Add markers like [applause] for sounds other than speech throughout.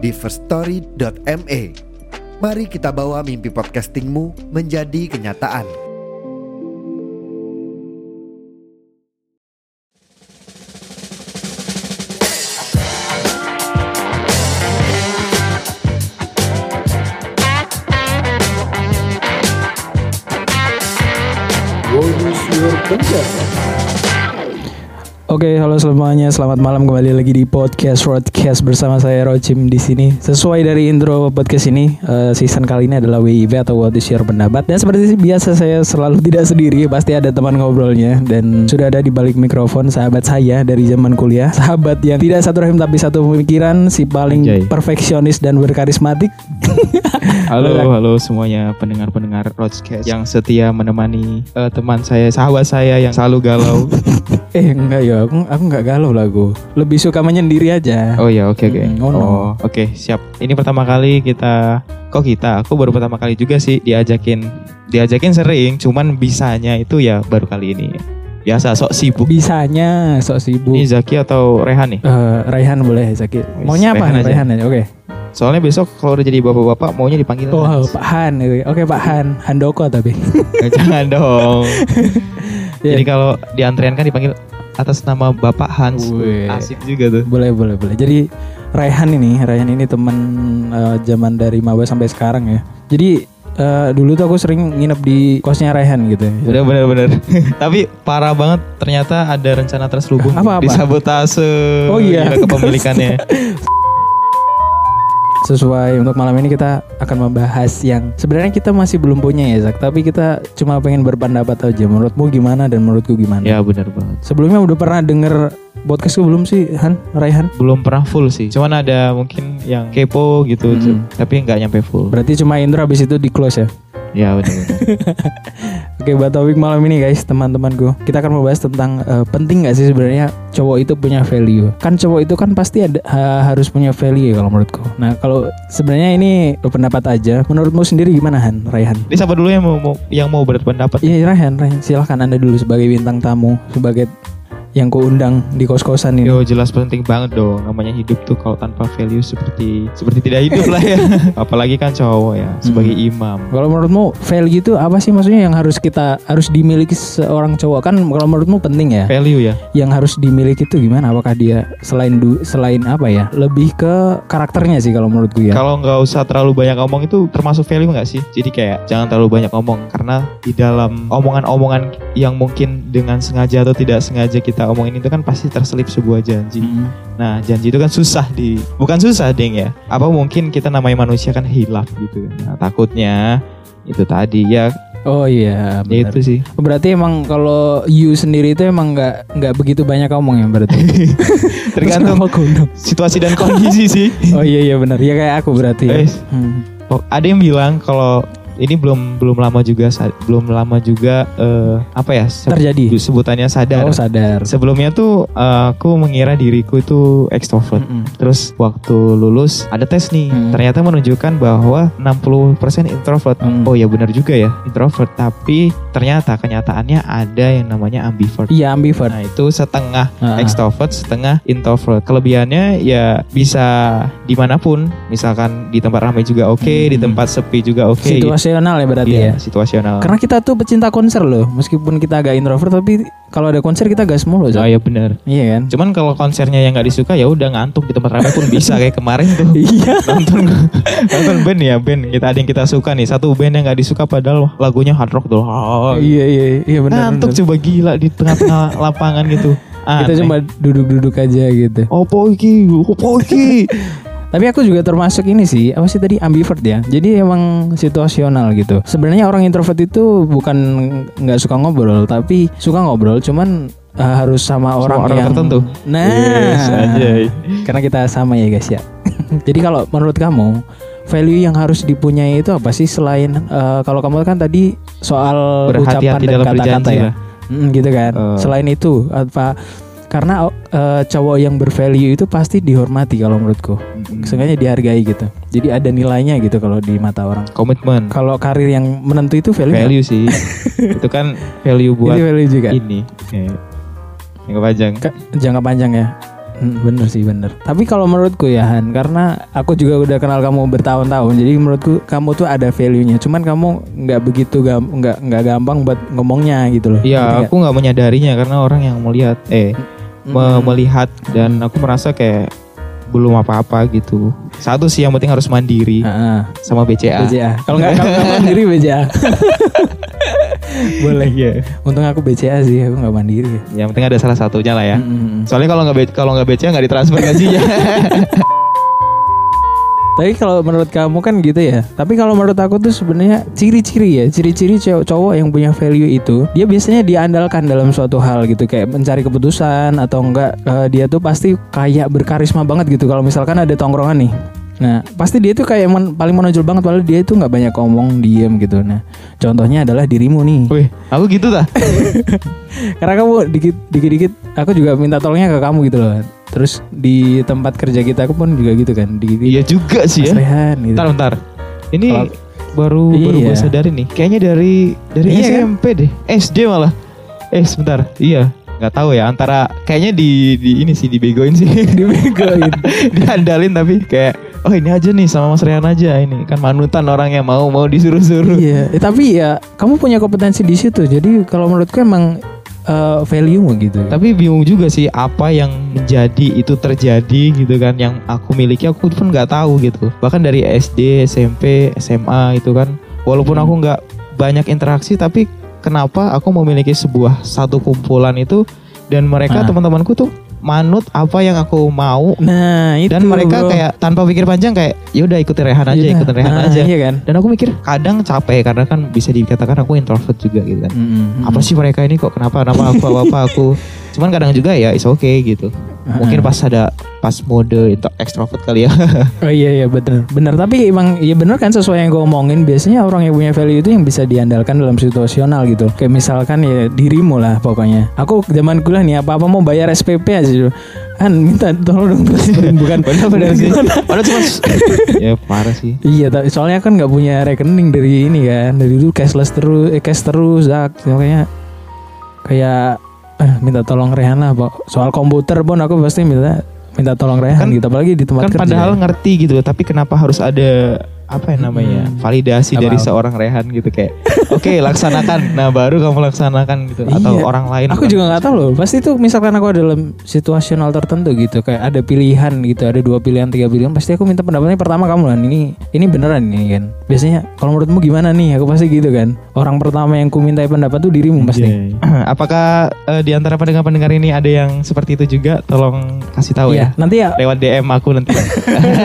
di firststory.me. Mari kita bawa mimpi podcastingmu menjadi kenyataan. Oke, halo semuanya. Selamat malam kembali lagi di podcast Roadcast bersama saya Rocim di sini. Sesuai dari intro podcast ini, eh, season kali ini adalah WIV atau What is Your Pendapat. Dan seperti biasa saya selalu [laughs] tidak sendiri, pasti ada teman ngobrolnya dan sudah ada di balik mikrofon sahabat saya dari zaman kuliah. [laughs] Sahabat yang tidak satu rahim tapi satu pemikiran, si paling Anjay. perfeksionis dan berkarismatik. [laughs] Halo, halo semuanya pendengar-pendengar Roadcast yang setia menemani eh, teman saya, sahabat saya yang selalu galau. eh, enggak ya, aku aku enggak galau lah. Lebih suka menyendiri aja. Oh ya, oke oke. Hmm, oh, no. Oh, oke, siap. Ini pertama kali kita kok kita, aku baru pertama kali juga sih diajakin diajakin sering, cuman bisanya itu ya baru kali ini. Biasa sok sibuk. Bisanya sok sibuk. Ini Zaki atau Rehan nih? Eh, Raihan boleh Zaki. Maunya apa nih aja. Raihan aja? Oke. Soalnya besok kalau udah jadi bapak-bapak maunya dipanggil Oh, Hans. Pak Han. Oke, Pak Han. Handoko tapi. [laughs] Jangan dong. [laughs] Iya. Jadi kalau di antrean kan dipanggil atas nama Bapak Hans. Wih. Asik juga tuh. boleh, boleh, boleh. Jadi Raihan ini, Raihan ini teman eh, zaman dari maba sampai sekarang ya. Jadi eh, dulu tuh aku sering nginep di kosnya Raihan gitu. Bener bener bener. [laughs] Tapi parah banget ternyata ada rencana terselubung Apa, apa? di sabotase Oh iya. kepemilikannya. [laughs] Sesuai untuk malam ini kita akan membahas yang sebenarnya kita masih belum punya ya, Zak. Tapi kita cuma pengen berpendapat aja. Menurutmu gimana dan menurutku gimana? ya bener banget. Sebelumnya udah pernah denger podcastku belum sih, Han? Raihan? Belum pernah full sih. Cuman ada mungkin yang kepo gitu, Hmm. tapi nggak nyampe full. Berarti cuma intro habis itu di close ya? Ya bener. [laughs] Oke buat topik malam ini guys teman-temanku. Kita akan membahas tentang eh, penting gak sih sebenarnya cowok itu punya value? Kan cowok itu kan pasti ada ha- harus punya value ya kalau menurutku. Nah kalau sebenarnya ini pendapat aja. Menurutmu sendiri gimana Han, Raihan? Ini siapa dulu yang mau, mau- yang mau berpendapat? Iya Raihan, Raihan. Silahkan anda dulu sebagai bintang tamu Sebagai yang kuundang di kos-kosan ini Yo jelas penting banget dong. Namanya hidup tuh kalau tanpa value seperti seperti tidak hidup lah ya. [laughs] Apalagi kan cowok ya sebagai Hmm. imam. Kalau menurutmu value itu apa sih maksudnya yang harus kita harus dimiliki seorang cowok kan kalau menurutmu penting ya Value ya. yang harus dimiliki itu gimana? Apakah dia selain du, selain apa ya? Lebih ke karakternya sih kalau menurutku ya. Kalau nggak usah terlalu banyak ngomong itu termasuk value nggak sih? Jadi kayak jangan terlalu banyak ngomong karena di dalam omongan-omongan yang mungkin dengan sengaja atau tidak sengaja kita omongin itu kan pasti terselip sebuah janji. Mm. Nah janji itu kan susah di, bukan susah ding ya. Apa mungkin kita namanya manusia kan hilaf gitu. Nah takutnya itu tadi ya, Oh iya, ya benar. itu sih. Berarti emang kalau you sendiri itu emang nggak nggak begitu banyak ngomong ya berarti. [laughs] Tergantung situasi dan kondisi sih. [laughs] Oh iya iya benar. Ya kayak aku berarti. Ya. Eh. Hmm. Oh, ada yang bilang kalau ini belum belum lama juga belum lama juga eh, apa ya se- Terjadi. sebutannya sadar. Oh sadar. Sebelumnya tuh eh, aku mengira diriku itu extrovert. Mm-mm. Terus waktu lulus ada tes nih, Hmm. ternyata menunjukkan bahwa 60% introvert. Hmm. Oh ya benar juga ya, introvert. Tapi ternyata kenyataannya ada yang namanya ambivert. Iya ambivert. Nah itu setengah Ah. extrovert, setengah introvert. Kelebihannya ya bisa di mana pun, misalkan di tempat ramai juga oke, Hmm. di tempat sepi juga oke. Situasional ya berarti Iya, ya. situasional. Karena kita tuh pecinta konser loh. Meskipun kita agak introvert tapi kalau ada konser kita gas mulu. oh Zak. ya benar. Iya kan? Cuman kalau konsernya yang nggak disuka ya udah ngantuk di tempat ramai pun bisa kayak kemarin tuh. [laughs] Iya. nonton [laughs] nonton band ya band kita ada yang kita suka nih satu band yang nggak disuka padahal lagunya hard rock tuh oh, Iya iya iya benar. ngantuk benar. coba gila di tengah-tengah [laughs] lapangan gitu Kita Aneh. cuma duduk-duduk aja gitu. opo iki opo iki Tapi aku juga termasuk ini sih, apa sih tadi ambivert ya. Jadi emang situasional gitu. Sebenarnya orang introvert itu bukan nggak suka ngobrol, tapi suka ngobrol, cuman uh, harus sama orang, orang yang tertentu. Nah, Yes, karena kita sama ya guys ya. [laughs] Jadi kalau menurut kamu value yang harus dipunyai itu apa sih selain eh, kalau kamu kan tadi soal ucapan dan kata-kata ya. Mm, gitu kan. Eh. Selain itu apa karena eh, cowok yang bervalue itu pasti dihormati kalau menurutku. Mm-mm. Sengaja dihargai gitu. Jadi ada nilainya gitu kalau di mata orang. Komitmen. Kalau karir yang menentu itu value? Value sih. [laughs] itu kan value buat Itu value juga. ini. Ya. Yang panjang. Ka- jangka panjang ya. Hmm, bener sih bener. Tapi kalau menurutku ya Han, karena aku juga udah kenal kamu bertahun-tahun, jadi menurutku kamu tuh ada value-nya. Cuman kamu nggak begitu gam, nggak nggak gampang buat ngomongnya gitu loh. Iya, aku nggak menyadarinya karena orang yang melihat eh me- Mm. melihat dan aku merasa kayak belum apa-apa gitu. Satu sih yang penting harus mandiri ah. sama BCA. BCA. Kalau nggak kalau [laughs] mandiri BCA. [laughs] Boleh. Iya. Untung aku BCA sih, aku nggak mandiri. Yang penting ada salah satunya lah ya. Mm, mm, mm. Soalnya kalau nggak kalau nggak BCA nggak ditransfer gajinya. [laughs] Tapi kalau menurut kamu kan gitu ya. Tapi kalau menurut aku tuh sebenarnya ciri-ciri ya, ciri-ciri cowok, cowok yang punya value itu, dia biasanya diandalkan dalam suatu hal gitu, kayak mencari keputusan atau enggak eh, dia tuh pasti kayak berkarisma banget gitu. Kalau misalkan ada tongkrongan nih. Nah, pasti dia tuh kayak men- paling menonjol banget padahal dia itu nggak banyak ngomong, diem gitu. Nah, contohnya adalah dirimu nih. Wih, aku gitu dah. [laughs] Karena kamu dikit dikit-dikit aku juga minta tolongnya ke kamu gitu loh. Terus di tempat kerja kita aku pun juga gitu kan. Dikit Iya juga sih ya. Rehan gitu. Bentar, bentar. Ini Kalau- baru baru Iya. gue sadari nih. Kayaknya dari dari Iya kan? SMP deh. SD malah. Eh, sebentar. Iya. nggak tahu ya antara kayaknya di di ini sih dibegoin sih [laughs] Dibegoin. [laughs] diandalin tapi kayak oh ini aja nih sama Mas Rehan aja ini kan manutan orang yang mau mau disuruh-suruh Iya, eh, tapi ya kamu punya kompetensi di situ. Jadi kalau menurutku emang eh, value gitu. Tapi bingung juga sih apa yang menjadi itu terjadi gitu kan yang aku miliki aku pun nggak tahu gitu. Bahkan dari SD, SMP, SMA itu kan walaupun Hmm. aku nggak banyak interaksi tapi kenapa aku memiliki sebuah satu kumpulan itu dan mereka Ah. teman-temanku tuh manut apa yang aku mau Nah, itu dan mereka bro. kayak tanpa pikir panjang kayak ya udah ikutin Rehan aja, Yaudah. ikutin Rehan Ah, aja. Iya kan? Dan aku mikir kadang capek karena kan bisa dikatakan aku introvert juga gitu kan. Mm-mm. Apa sih mereka ini kok kenapa kenapa aku apa, apa aku [laughs] cuman kadang juga ya is okay gitu. Mungkin pas ada pas mode itu extrovert kali ya. [laughs] Oh iya iya bener. Bener tapi emang ya bener kan sesuai yang gue omongin. Biasanya orang yang punya value itu yang bisa diandalkan dalam situasional gitu. Kayak misalkan ya dirimu lah pokoknya. Aku zaman kuliah nih apa apa mau bayar SPP aja dulu. Kan minta tolong dong transferin bukan benar sih. bukan. padahal cuma [laughs] ya parah sih. Iya, tapi soalnya kan nggak punya rekening dari ini kan, dari dulu cashless terus, eh, cash terus, Zak. Makanya kayak eh, minta tolong Rehan lah, Pak. Soal komputer pun aku pasti minta minta tolong Rehan Kan- gitu, apalagi di tempat kan kerja. padahal ngerti gitu tapi kenapa harus ada apa yang namanya Hmm. validasi Apa? dari seorang Rehan gitu kayak oke laksanakan nah baru kamu laksanakan gitu atau Iya. orang lain Aku bukan juga nggak tahu loh. Pasti itu misalkan aku dalam situasional tertentu gitu, kayak ada pilihan gitu, ada dua pilihan, tiga pilihan, pasti aku minta pendapatnya pertama kamu lah. Ini ini beneran ini kan. Biasanya kalau menurutmu gimana nih? Aku pasti gitu kan. Orang pertama yang ku mintai pendapat tuh dirimu pasti. [clears throat] apakah eh, di antara pendengar-pendengar ini ada yang seperti itu juga tolong kasih tahu Iya, ya nanti ya lewat DM aku nanti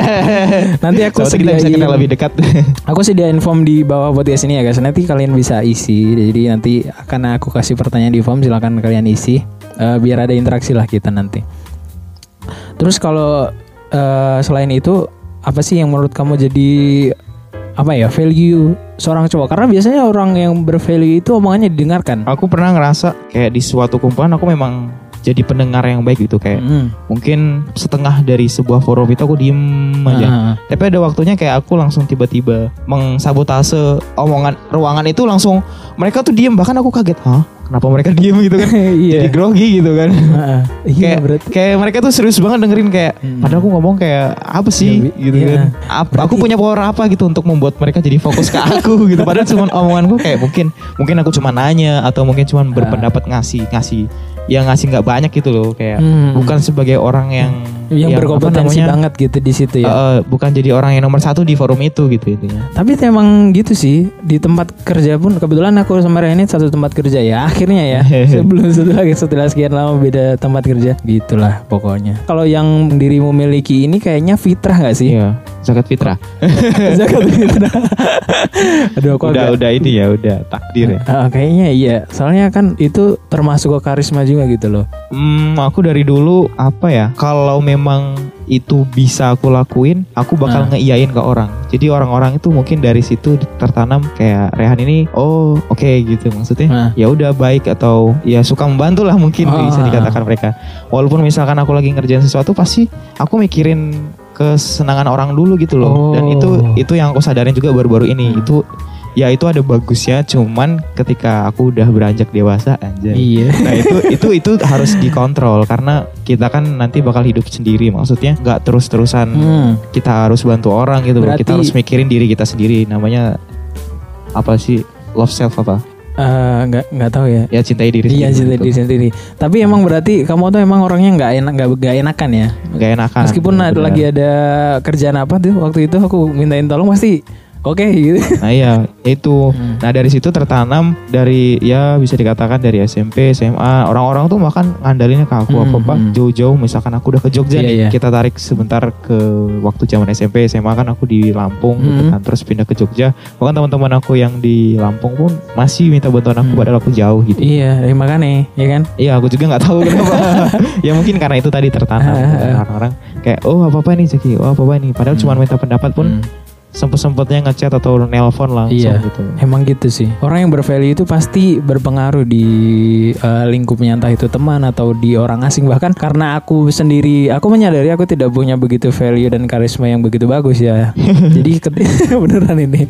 [laughs] nanti aku Soalnya kita bisa kenal lebih dekat [laughs] Aku sediain form di bawah podcast ini ya guys. Nanti kalian bisa isi. Jadi nanti akan aku kasih pertanyaan di form. Silakan kalian isi. Eh, biar ada interaksi lah kita nanti. Terus kalau eh, selain itu apa sih yang menurut kamu jadi apa ya value seorang cowok? Karena biasanya orang yang bervalue itu omongannya didengarkan. aku pernah ngerasa kayak di suatu kumpulan aku memang jadi pendengar yang baik gitu kayak Mm. mungkin setengah dari sebuah forum itu aku diem aja Ah, tapi ada waktunya kayak aku langsung tiba-tiba mengsabotase omongan ruangan itu langsung mereka tuh diem bahkan aku kaget hah kenapa mereka [laughs] diem gitu kan [laughs] Iya. jadi grogi gitu kan Iya kayak berarti. kayak mereka tuh serius banget dengerin kayak Hmm. padahal aku ngomong kayak apa sih bi- gitu iya. kan Ap- aku punya power apa gitu untuk membuat mereka jadi fokus ke aku [laughs] gitu padahal cuma omonganku kayak mungkin mungkin aku cuma nanya atau mungkin cuma berpendapat ngasih ngasih yang ngasih nggak banyak gitu loh kayak Hmm. bukan sebagai orang yang yang, apa berkompetensi namanya, banget gitu di situ ya. eh, bukan jadi orang yang nomor satu di forum itu gitu intinya Tapi emang gitu sih di tempat kerja pun kebetulan aku sama ini satu tempat kerja ya akhirnya ya [laughs] sebelum setelah setelah sekian lama beda tempat kerja gitulah pokoknya. Kalau yang dirimu miliki ini kayaknya fitrah gak sih? iya zakat fitrah [laughs] Zakat fitrah. [laughs] Aduh aku udah agak- udah ini ya udah takdir ya Ah, kayaknya iya. Soalnya kan itu termasuk ke karisma juga gitu loh. Hmm, aku dari dulu apa ya? Kalau memang itu bisa aku lakuin, aku bakal Nah. ngeiyain ke orang. Jadi orang-orang itu mungkin dari situ tertanam kayak Rehan ini, oh oke gitu maksudnya. Nah. Ya udah baik atau ya suka membantu lah mungkin Ah. bisa dikatakan mereka. Walaupun misalkan aku lagi ngerjain sesuatu pasti aku mikirin kesenangan orang dulu gitu loh. Dan Oh. itu itu yang aku sadarin juga baru-baru ini. Hmm. Itu ya itu ada bagusnya cuman ketika aku udah beranjak dewasa anjay. Iya. Nah itu [laughs] itu itu harus dikontrol karena kita kan nanti bakal hidup sendiri maksudnya nggak terus-terusan Hmm. kita harus bantu orang gitu loh. Kita Berarti- harus mikirin diri kita sendiri namanya apa sih love self apa? Eh, nggak nggak tahu ya. Ya cintai diri Iya sendiri. cinta gitu. diri sendiri. Tapi emang berarti kamu tuh emang orangnya nggak enak nggak nggak enakan ya. Gak enakan. Meskipun ada lagi ada kerjaan apa tuh waktu itu aku mintain tolong pasti oke gitu. [laughs] Nah iya itu. Hmm. Nah dari situ tertanam dari ya bisa dikatakan dari SMP, SMA orang-orang tuh makan ngandalinnya ke aku Hmm, apa apa hmm. jauh-jauh misalkan aku udah ke Jogja Iya, nih iya. kita tarik sebentar ke waktu zaman SMP SMA kan aku di Lampung gitu Hmm. kan terus pindah ke Jogja bahkan teman-teman aku yang di Lampung pun masih minta bantuan aku Hmm. padahal aku jauh gitu. Iya, ya makanya, ya kan? Iya aku juga nggak tahu kenapa. [laughs] ya mungkin karena itu tadi tertanam Ah, gitu. ah, ah. orang-orang kayak oh apa apa nih Zaki, oh apa apa nih. Padahal Hmm. cuma minta pendapat pun Hmm. Sempet-sempetnya ngechat atau nelpon langsung Iya. gitu. Emang gitu sih. Orang yang bervalue itu pasti berpengaruh di eh, lingkupnya entah itu teman atau di orang asing bahkan karena aku sendiri aku menyadari aku tidak punya begitu value dan karisma yang begitu bagus ya. [laughs] Jadi [laughs] beneran ini.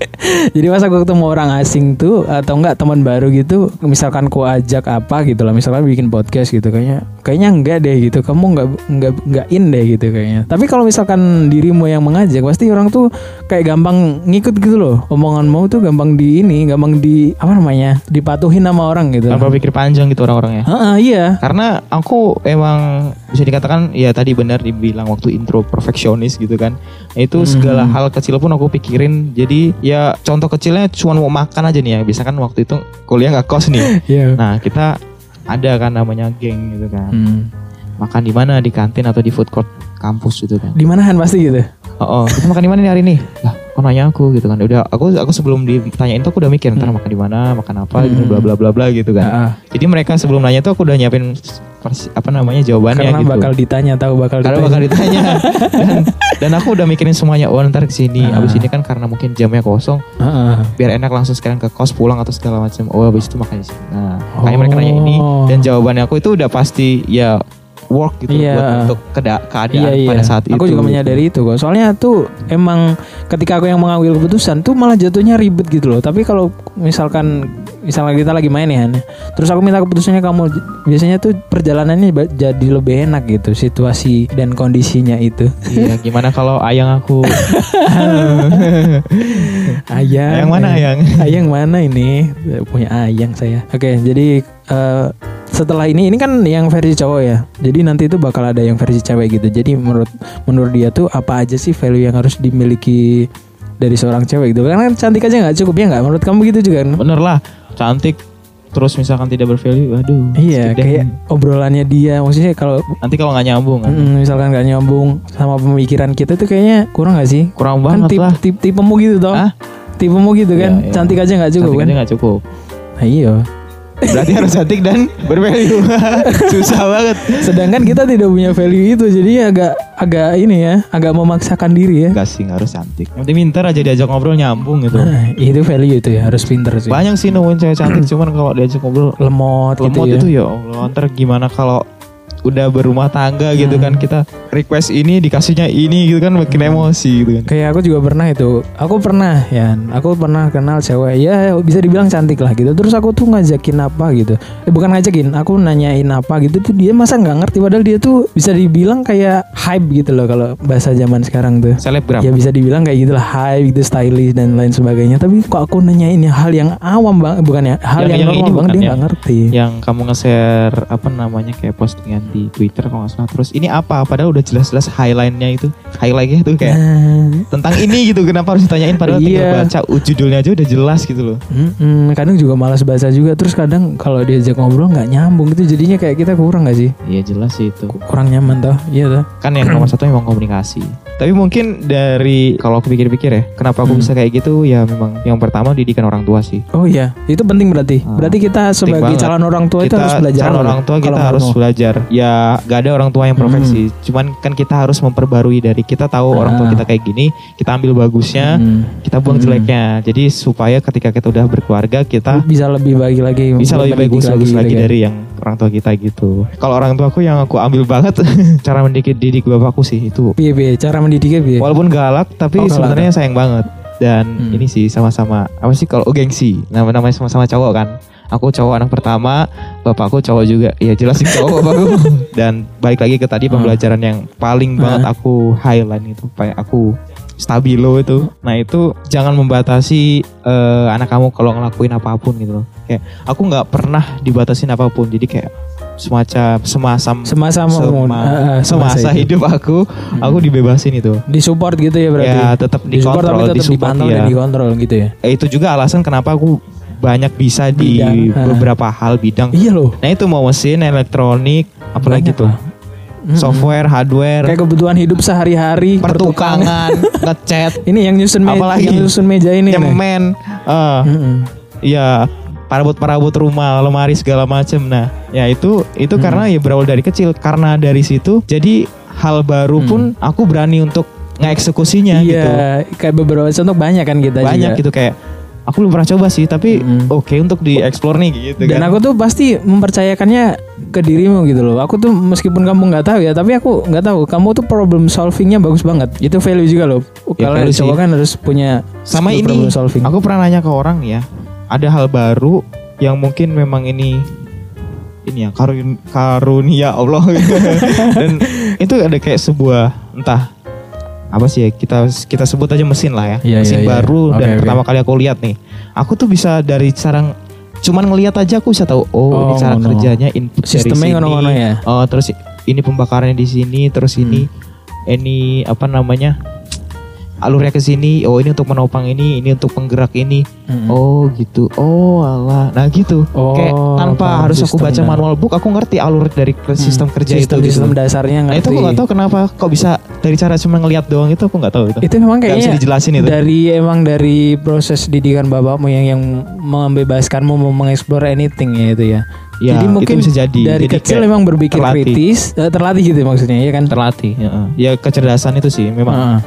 Jadi pas aku ketemu orang asing tuh atau enggak teman baru gitu, misalkan ku ajak apa gitu lah, misalkan bikin podcast gitu kayaknya kayaknya enggak deh gitu. Kamu enggak enggak enggak in deh gitu kayaknya. Tapi kalau misalkan dirimu yang mengajak pasti orang tuh kayak gampang ngikut gitu loh. Omonganmu tuh gampang di ini, gampang di apa namanya? dipatuhin sama orang gitu. Tanpa pikir panjang gitu orang-orangnya. Heeh, iya. Karena aku emang bisa dikatakan ya tadi benar dibilang waktu intro perfeksionis gitu kan. Itu Hmm. segala hal kecil pun aku pikirin. Jadi ya contoh kecilnya cuma mau makan aja nih ya. Bisa kan waktu itu kuliah nggak kos nih. [laughs] Iya. Nah kita ada kan namanya geng gitu kan. Hmm. Makan di mana di kantin atau di food court kampus gitu kan. Di manahan pasti gitu. Oh, oh, kita makan di mana nih hari ini? Lah, kok nanya aku gitu kan. Udah aku aku sebelum ditanyain tuh aku udah mikir ntar Hmm. makan di mana, makan apa gitu Hmm. bla bla bla bla gitu kan. Heeh. Jadi mereka sebelum nanya tuh aku udah nyiapin apa namanya jawabannya Karena gitu. bakal ditanya tahu bakal Karena ditanya. bakal ditanya [laughs] dan, dan aku udah mikirin semuanya oh ntar ke sini Ah. abis ini kan karena mungkin jamnya kosong Heeh. biar enak langsung sekarang ke kos pulang atau segala macam oh abis itu makan di sini nah makanya Oh. mereka nanya ini dan jawabannya aku itu udah pasti ya work gitu Iya. buat untuk keadaan Iya iya. pada saat itu aku juga menyadari itu kok. Soalnya tuh emang ketika aku yang mengambil keputusan tuh malah jatuhnya ribet gitu loh. Tapi kalau misalkan misalnya kita lagi main ya, terus aku minta keputusannya kamu, biasanya tuh perjalanannya jadi lebih enak gitu situasi dan kondisinya itu. iya [laughs] gimana kalau ayang aku [laughs] Ayang. ayang mana ayang Ayang mana ini? Punya ayang saya. Oke, jadi eh, setelah ini ini kan yang versi cowok ya. Jadi nanti itu bakal ada yang versi cewek gitu. Jadi menurut menurut dia tuh apa aja sih value yang harus dimiliki dari seorang cewek gitu. Karena kan cantik aja nggak cukup ya nggak? Menurut kamu gitu juga kan? bener lah cantik terus misalkan tidak bervalue waduh Iya, skip deh. kayak obrolannya dia. Maksudnya kalau nanti kalau nggak nyambung kan mm, misalkan nggak nyambung sama pemikiran kita tuh kayaknya kurang gak sih? kurang Kan banget tip, lah tip, tipemu gitu toh. Hah? Tipemu gitu kan. Iya, iya. Cantik aja nggak cukup cantik kan? aja nggak cukup Nah, iya. Berarti harus cantik dan bervalue [laughs] susah banget Sedangkan kita tidak punya value itu, jadi agak agak ini ya, agak memaksakan diri ya. Enggak sih nggak harus cantik penting pinter aja diajak ngobrol nyambung gitu Nah, itu value itu ya, harus pinter sih. Banyak sih nemuin cewek cantik Cuman kalau diajak ngobrol Lemot, gitu Lemot ya. itu ya Allah Ntar gimana kalau udah berumah tangga gitu Hmm. kan Kita request ini dikasihnya ini gitu kan Makin emosi gitu kan Kayak aku juga pernah itu. Aku pernah ya, aku pernah kenal cewek ya bisa dibilang cantik lah gitu. Terus aku tuh ngajakin apa gitu. Eh bukan ngajakin, aku nanyain apa gitu tuh dia masa nggak ngerti padahal dia tuh bisa dibilang kayak hype gitu loh kalau bahasa zaman sekarang tuh. Selebgram Ya bisa dibilang kayak gitulah hype gitu stylish dan lain sebagainya. Tapi kok aku nanyain ya hal yang awam banget bukan ya hal Yang- yang, yang normal ini banget bukan dia ya? nggak ngerti. Yang kamu nge-share Apa namanya Kayak postingan di Twitter kalau nggak salah Terus ini apa Padahal udah jelas-jelas highlightnya itu Highlightnya itu kayak Nah, Tentang ini gitu Kenapa harus ditanyain Padahal tinggal Iya. baca uh, Judulnya aja udah jelas gitu loh mm-mm, kadang juga malas baca juga. Terus kadang kalau diajak ngobrol nggak nyambung gitu. Jadinya kayak kita kurang nggak sih? Iya jelas sih itu Kurang nyaman toh. Iya toh. kan yang nomor satu memang komunikasi tapi mungkin dari kalau aku pikir-pikir ya kenapa aku Hmm. bisa kayak gitu ya memang yang pertama didikan orang tua sih Oh iya, itu penting berarti. Ah, berarti kita sebagai calon orang tua itu kita harus belajar calon orang tua kita harus mau. belajar ya ya gak ada orang tua yang perfeksi. Cuman kan kita harus memperbarui dari kita tahu orang tua Ah. kita kayak gini, kita ambil bagusnya, Hmm. kita buang Hmm. jeleknya. Jadi supaya ketika kita udah berkeluarga kita bisa lebih baik lagi bisa lebih bagus bagus lagi gitu kan. dari yang orang tua kita gitu. Kalau orang tua aku yang aku ambil banget [laughs] cara mendidik didik bapakku sih itu. Piye piye cara mendidiknya piye? Walaupun galak tapi Oh, sebenarnya sayang banget. Dan Hmm. ini sih sama-sama apa sih kalau oh, gengsi. Nama namanya sama-sama cowok kan. Aku cowok anak pertama, bapakku cowok juga. Ya jelas sih cowok bapakku. [laughs] Dan balik lagi ke tadi Hmm. pembelajaran yang paling banget aku highlight itu kayak aku stabilo itu. Nah itu jangan membatasi eh, anak kamu kalau ngelakuin apa pun gitu loh. Kayak aku nggak pernah dibatasin apa pun. Jadi kayak semacam semasam [laughs] semasa sema- semasa itu. hidup aku, aku dibebasin itu. disupport gitu ya berarti. Ya tetap tapi dikontrol, tetap disupport dipantau ya. dan dikontrol gitu ya. Eh, Itu juga alasan kenapa aku banyak bisa di Bidang, [laughs] beberapa hal bidang. Iya loh. Nah itu mau mesin, elektronik, apalagi tuh. Mm-mm. software, hardware, Kayak kebutuhan hidup sehari-hari, pertukangan, [laughs] ngecat, Ini yang nyusun meja, Apalagi? yang nyusun meja ini. nyemen, eh, Mm-mm. ya parabot-parabot rumah, lemari segala macem. Nah, ya itu itu karena ya berawal dari kecil. Karena dari situ jadi hal baru pun aku berani untuk ngeksekusinya Iya, gitu. kayak beberapa contoh banyak kan kita Banyak juga. gitu kayak aku belum pernah coba sih, tapi Mm. oke untuk dieksplor nih gitu Dan kan. aku tuh pasti mempercayakannya ke dirimu gitu loh. Aku tuh meskipun kamu nggak tahu ya, tapi aku nggak tahu. Kamu tuh problem solvingnya bagus banget. Itu value juga loh. Ya, Kalau sih. kan harus punya sama ini problem solving. aku pernah nanya ke orang ya ada hal baru yang mungkin memang ini ini ya karun karunia Allah [laughs] dan itu ada kayak sebuah entah apa sih ya kita kita sebut aja mesin lah ya Iya, mesin iya, iya. baru Oke, dan oke. pertama kali aku lihat nih aku tuh bisa dari cara cuman ngelihat aja aku bisa tahu oh, ini Oh, cara ngono. kerjanya input dari Sistemnya sini ngono-ngono ya? oh terus ini pembakarannya di sini terus ini Hmm. ini apa namanya alurnya ke sini oh ini untuk menopang ini ini untuk penggerak ini Mm-mm. oh gitu oh alah nah gitu Oh, kayak tanpa harus aku baca manual book aku ngerti alur dari sistem kerja sistem, itu gitu. sistem dasarnya nah ngerti. itu aku nggak tahu kenapa kok bisa dari cara cuma ngelihat doang itu aku nggak tahu itu Itu memang Nggak bisa kayaknya dijelasin itu dari emang dari proses didikan bapakmu yang yang membebaskanmu mau mengeksplor anything ya itu ya. Ya, jadi mungkin bisa jadi. dari Jadi kecil memang berpikir terlatih. kritis, eh, terlatih gitu maksudnya ya kan. terlatih ya, ya kecerdasan itu sih memang Heeh.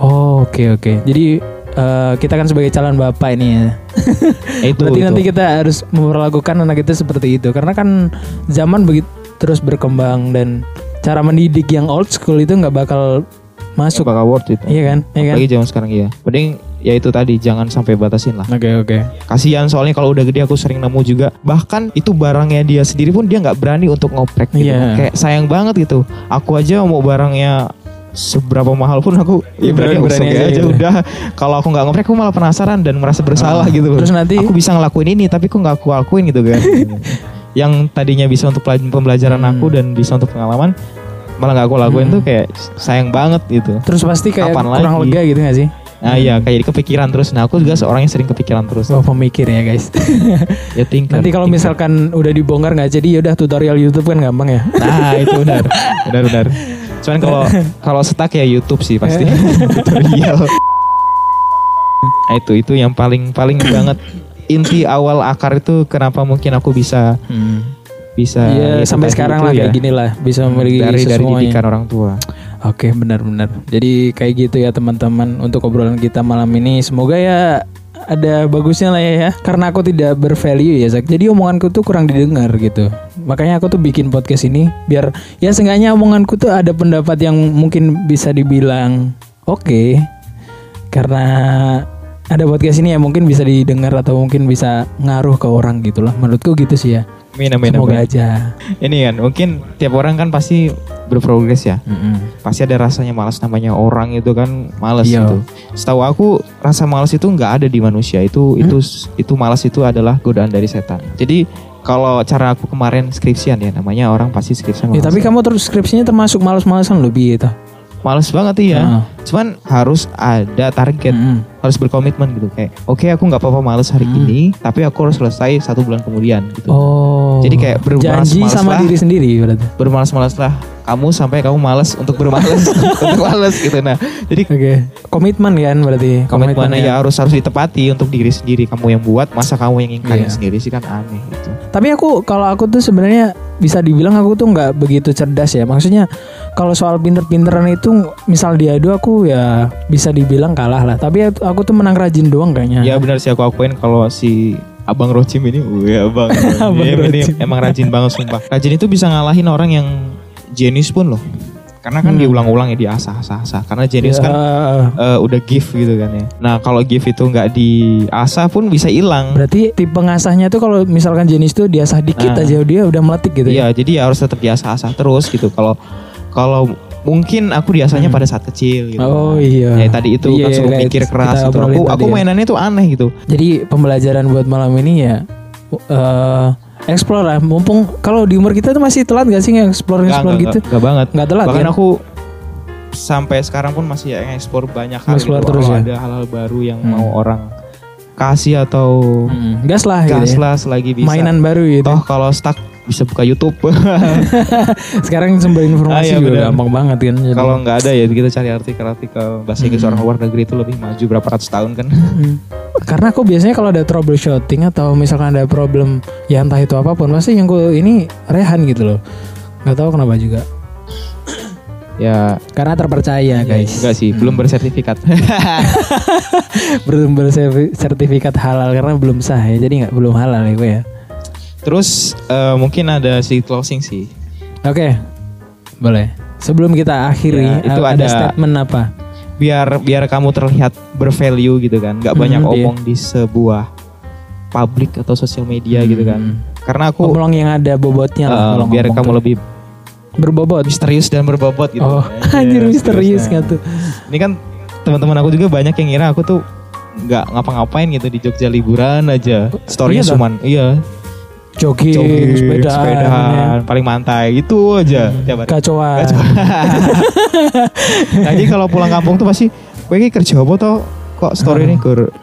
Oh oke oke. Jadi eh, kita kan sebagai calon bapak ini ya. [laughs] Itu Berarti itu. nanti kita harus memperlakukan anak kita seperti itu karena kan zaman begitu terus berkembang dan cara mendidik yang old school itu nggak bakal masuk. bakal worth it Iya kan? Iya kan? apalagi zaman sekarang ya mending ya itu tadi jangan sampai batasin lah Oke oke. kasihan soalnya kalau udah gede aku sering nemu juga bahkan itu barangnya dia sendiri pun dia nggak berani untuk ngoprek gitu Iya. kayak sayang banget gitu aku aja mau barangnya seberapa mahal pun aku ya berani, Berani berani aja aja, gitu. udah kalau aku nggak ngoprek aku malah penasaran dan merasa bersalah Ah, gitu loh terus nanti- aku bisa ngelakuin ini tapi kok nggak aku lakuin gitu kan [laughs] yang tadinya bisa untuk pembelajaran Hmm. aku dan bisa untuk pengalaman malah nggak aku lakuin Hmm. tuh kayak sayang banget gitu Terus pasti kayak Kapan kurang lagi? lega gitu gak sih? nah iya kayak kepikiran terus nah aku juga seorang yang sering kepikiran terus Wah pemikir ya guys. [laughs] ya tingkat Nanti kalau misalkan udah dibongkar nggak jadi yaudah tutorial YouTube kan gampang ya. Nah itu benar, [laughs] benar benar. Cuman kalau [laughs] kalau stuck ya YouTube sih pasti [laughs] tutorial. Nah, itu itu yang paling paling [coughs] banget inti awal akar itu kenapa mungkin aku bisa bisa Iya ya, sampai sekarang lah ya, kayak gini lah bisa memiliki dari dari didikan orang tua. Oke benar-benar. Jadi kayak gitu ya teman-teman untuk obrolan kita malam ini. Semoga ya ada bagusnya lah ya, ya. Karena aku tidak bervalue ya Zak. Jadi omonganku tuh kurang didengar gitu. Makanya aku tuh bikin podcast ini biar ya seenggaknya omonganku tuh ada pendapat yang mungkin bisa dibilang oke. Karena ada podcast ini ya mungkin bisa didengar atau mungkin bisa ngaruh ke orang gitu lah. Menurutku gitu sih ya. Amin amin Semoga amin. aja. Ini kan mungkin tiap orang kan pasti berprogres ya. Mm-mm. Pasti ada rasanya malas namanya orang itu kan malas Iya. gitu. Setahu aku rasa malas itu nggak ada di manusia. Itu Hmm? itu itu malas itu adalah godaan dari setan. Jadi kalau cara aku kemarin skripsian ya namanya orang pasti skripsian Ya, malas. tapi kamu terus skripsinya termasuk males-malesan lebih gitu. Males banget iya. Ah. Cuman harus ada target, Mm-mm. harus berkomitmen gitu kayak. Oke aku nggak apa-apa males hari Hmm. ini, tapi aku harus selesai satu bulan kemudian gitu. Oh. Jadi kayak janji bermalas-malas sama lah. diri sendiri berarti. Bermalas-malaslah kamu sampai kamu males untuk bermalas [laughs] untuk males gitu. Nah jadi Oke. Komitmen kan berarti. komitmennya ya. ya harus harus ditepati untuk diri sendiri kamu yang buat masa kamu yang ingkarin Iya. sendiri sih kan aneh gitu Tapi aku kalau aku tuh sebenarnya bisa dibilang aku tuh nggak begitu cerdas ya. Maksudnya kalau soal pinter-pinteran itu misal diadu aku ya bisa dibilang kalah lah. Tapi aku tuh menang rajin doang kayaknya. Ya benar sih aku akuin kalau si Abang Rocim ini, wih abang, [laughs] Abang ini emang rajin banget sumpah. Rajin itu bisa ngalahin orang yang jenius pun loh. Karena kan Hmm. diulang-ulang ya diasah-asah. Karena jenius Ya, kan eh, udah gift gitu kan ya. Nah kalau gift itu nggak diasah pun bisa hilang. Berarti tipe ngasahnya tuh kalau misalkan jenis tuh diasah dikit Ah. aja dia udah meletik gitu ya. Iya jadi ya harus tetap diasah-asah terus gitu. Kalau kalau mungkin aku diasahnya Hmm. pada saat kecil gitu. Oh iya. Ya tadi itu Iya, kan suruh mikir keras gitu. Aku aku ya. mainannya tuh aneh gitu. Jadi pembelajaran buat malam ini ya eh explore lah. Mumpung kalau di umur kita tuh masih telat gak sih nge-explore explore gitu? nggak, nggak banget. Nggak telat Bahkan ya? aku sampai sekarang pun masih ya ekspor banyak hal Explore gitu. terus ya? ada hal-hal baru yang Hmm. mau orang kasih atau Hmm, gas lah gitu gas ya. lah selagi bisa. Mainan baru gitu. Toh kalau stuck bisa buka YouTube. [laughs] Sekarang sumber informasi Ah, iya, juga gampang banget kan. Jadi- kalau nggak ada ya kita cari artikel-artikel bahasa Inggris Hmm. orang luar negeri itu lebih maju berapa ratus tahun kan. Hmm. Karena aku biasanya kalau ada troubleshooting atau misalkan ada problem ya entah itu apa pun pasti yang gue ini rehan gitu loh. Gak tahu kenapa juga. ya Karena terpercaya guys. enggak sih, belum bersertifikat. [laughs] belum bersertifikat halal karena belum sah ya. Jadi nggak belum halal ya gue ya. Terus eh, mungkin ada si closing sih. Oke. Boleh. Sebelum kita akhiri Ya, itu ada, ada- statement apa? Biar biar kamu terlihat bervalue gitu kan, nggak banyak Hmm, iya. omong di sebuah publik atau sosial media gitu kan. Hmm. Karena aku Ngomong yang ada bobotnya lah eh, biar kamu tuh. lebih berbobot. misterius dan berbobot gitu. Oh, Ya, [laughs] anjir ya, misterius nggak tuh? Ini kan teman-teman aku juga banyak yang ngira aku tuh nggak ngapa-ngapain gitu di Jogja liburan aja. Storynya Iya cuman iya Jogging, jogging, sepedaan, sepedaan, paling mantai gitu aja tiap hari. kacauan. Kacauan. [laughs] nah, jadi kalau pulang kampung tuh pasti kowe iki kerja apa toh? Kok story ini gur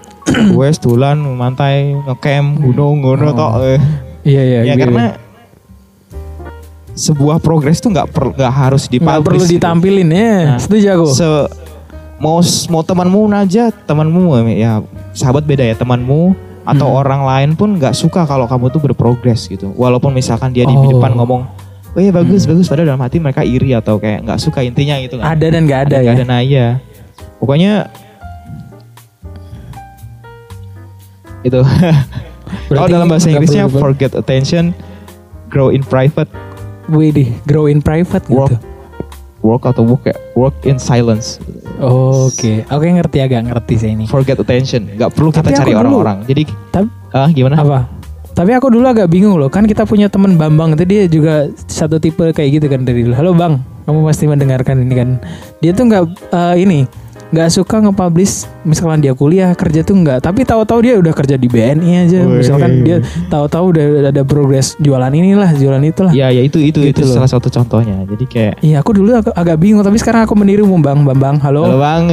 wes dolan mantai ngecamp gunung ngono Oh. toh. eh. Iya iya. Ya iya. karena sebuah progres tuh nggak per nggak harus dipublish. perlu gitu. ditampilin ya. Nah, Setuju aku. Se mau mau temanmu aja temanmu ya sahabat beda ya temanmu atau Hmm. orang lain pun nggak suka kalau kamu tuh berprogres gitu walaupun misalkan dia di Oh. depan ngomong oh iya bagus bagus padahal dalam hati mereka iri atau kayak nggak suka intinya gitu kan ada dan nggak ada, Ada ya. ada nah iya pokoknya itu [laughs] kalau dalam bahasa Inggrisnya forget attention grow in private Widih, grow in private work gitu. Work atau work ya work in silence Oke, oke ngerti agak ngerti saya ini. forget attention nggak perlu kita Tapi cari orang-orang jadi Tapi ah gimana apa? Tapi aku dulu agak bingung loh, kan kita punya teman Bambang itu dia juga satu tipe kayak gitu kan dari dulu. Halo Bang, kamu pasti mendengarkan ini kan. Dia tuh nggak eh, ini nggak suka nge-publish misalkan dia kuliah kerja tuh nggak tapi tahu-tahu dia udah kerja di BNI aja Wih. misalkan dia tahu-tahu udah ada progres jualan inilah jualan itulah Ya ya itu itu Gitu itu loh. salah satu contohnya. Jadi kayak Iya aku dulu agak, agak bingung tapi sekarang aku meniru Bang Bambang halo, halo bang.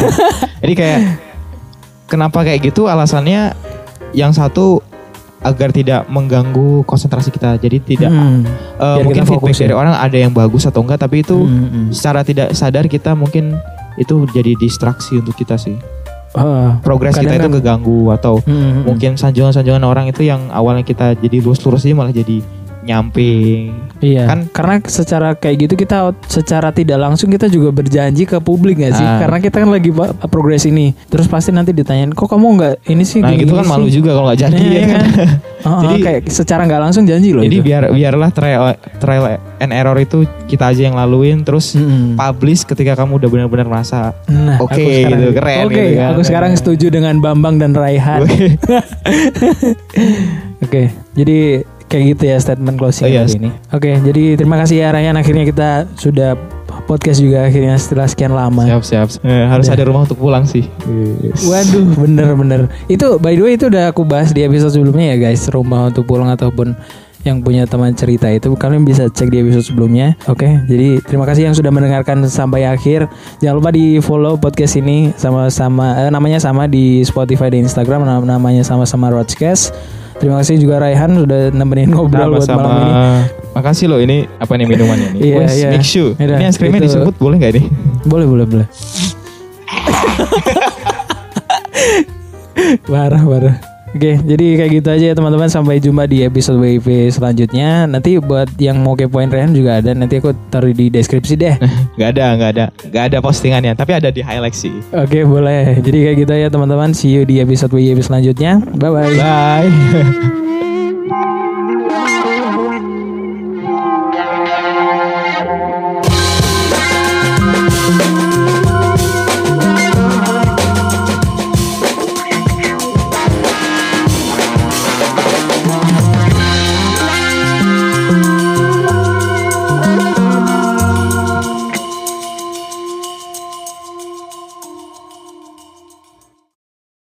[laughs] Jadi kayak kenapa kayak gitu? Alasannya yang satu agar tidak mengganggu konsentrasi kita. Jadi tidak Hmm. Biar mungkin feedback ya. dari orang ada yang bagus atau enggak, tapi itu Hmm, hmm. secara tidak sadar kita mungkin itu jadi distraksi untuk kita sih. Ah, Progres kita itu keganggu atau hmm, hmm, hmm. mungkin sanjungan-sanjungan orang itu yang awalnya kita jadi lurus-lurus aja malah jadi nyamping. Iya, Kan- karena secara kayak gitu kita secara tidak langsung kita juga berjanji ke publik gak sih? Ah. Karena kita kan lagi progres ini. Terus pasti nanti ditanyain, kok kamu nggak ini sih? Nah gini, gitu kan sih?" malu juga kalau nggak jadi Iya, ya kan. [laughs] [laughs] Oh, Jadi- kayak secara nggak langsung janji loh. Jadi itu. biar biarlah trial trial and error itu kita aja yang laluin terus Mm-mm. publish ketika kamu udah benar-benar merasa Nah, Oke, sekarang- gitu, keren Oke, gitu kan. aku sekarang setuju dengan Bambang dan Raihan. "Weh, [laughs] Oke, jadi kayak gitu ya statement closing Oh, iya. hari ini. Oke, jadi terima kasih ya Ryan. Akhirnya kita sudah podcast juga akhirnya setelah sekian lama. siap siap. Eh, harus Udah. ada rumah untuk pulang sih. Waduh, bener-bener. Itu by the way itu udah aku bahas di episode sebelumnya ya guys. Rumah untuk pulang ataupun yang punya teman cerita itu kalian bisa cek di episode sebelumnya. Oke, jadi terima kasih yang sudah mendengarkan sampai akhir. Jangan lupa di follow podcast ini sama-sama eh, namanya sama di Spotify dan Instagram nam- namanya sama-sama Roadcast. Terima kasih juga Raihan sudah nemenin ngobrol buat malam ini. Makasih loh ini apa nih minumannya nih? Iya, iya. Mix shoe. Yaudah, Ini es krimnya itu- disebut boleh nggak ini? Boleh, boleh, boleh. [laughs] parah, parah. Oke, jadi kayak gitu aja ya teman-teman. Sampai jumpa di episode WIP selanjutnya. Nanti buat yang mau kepoin Rehan juga ada. Nanti aku taruh di deskripsi deh. [laughs] Gak ada, gak ada, gak ada postingannya. Tapi ada di highlight sih. Oke, boleh. Jadi kayak gitu ya teman-teman. See you di episode WIP selanjutnya. Bye-bye. Bye. [laughs]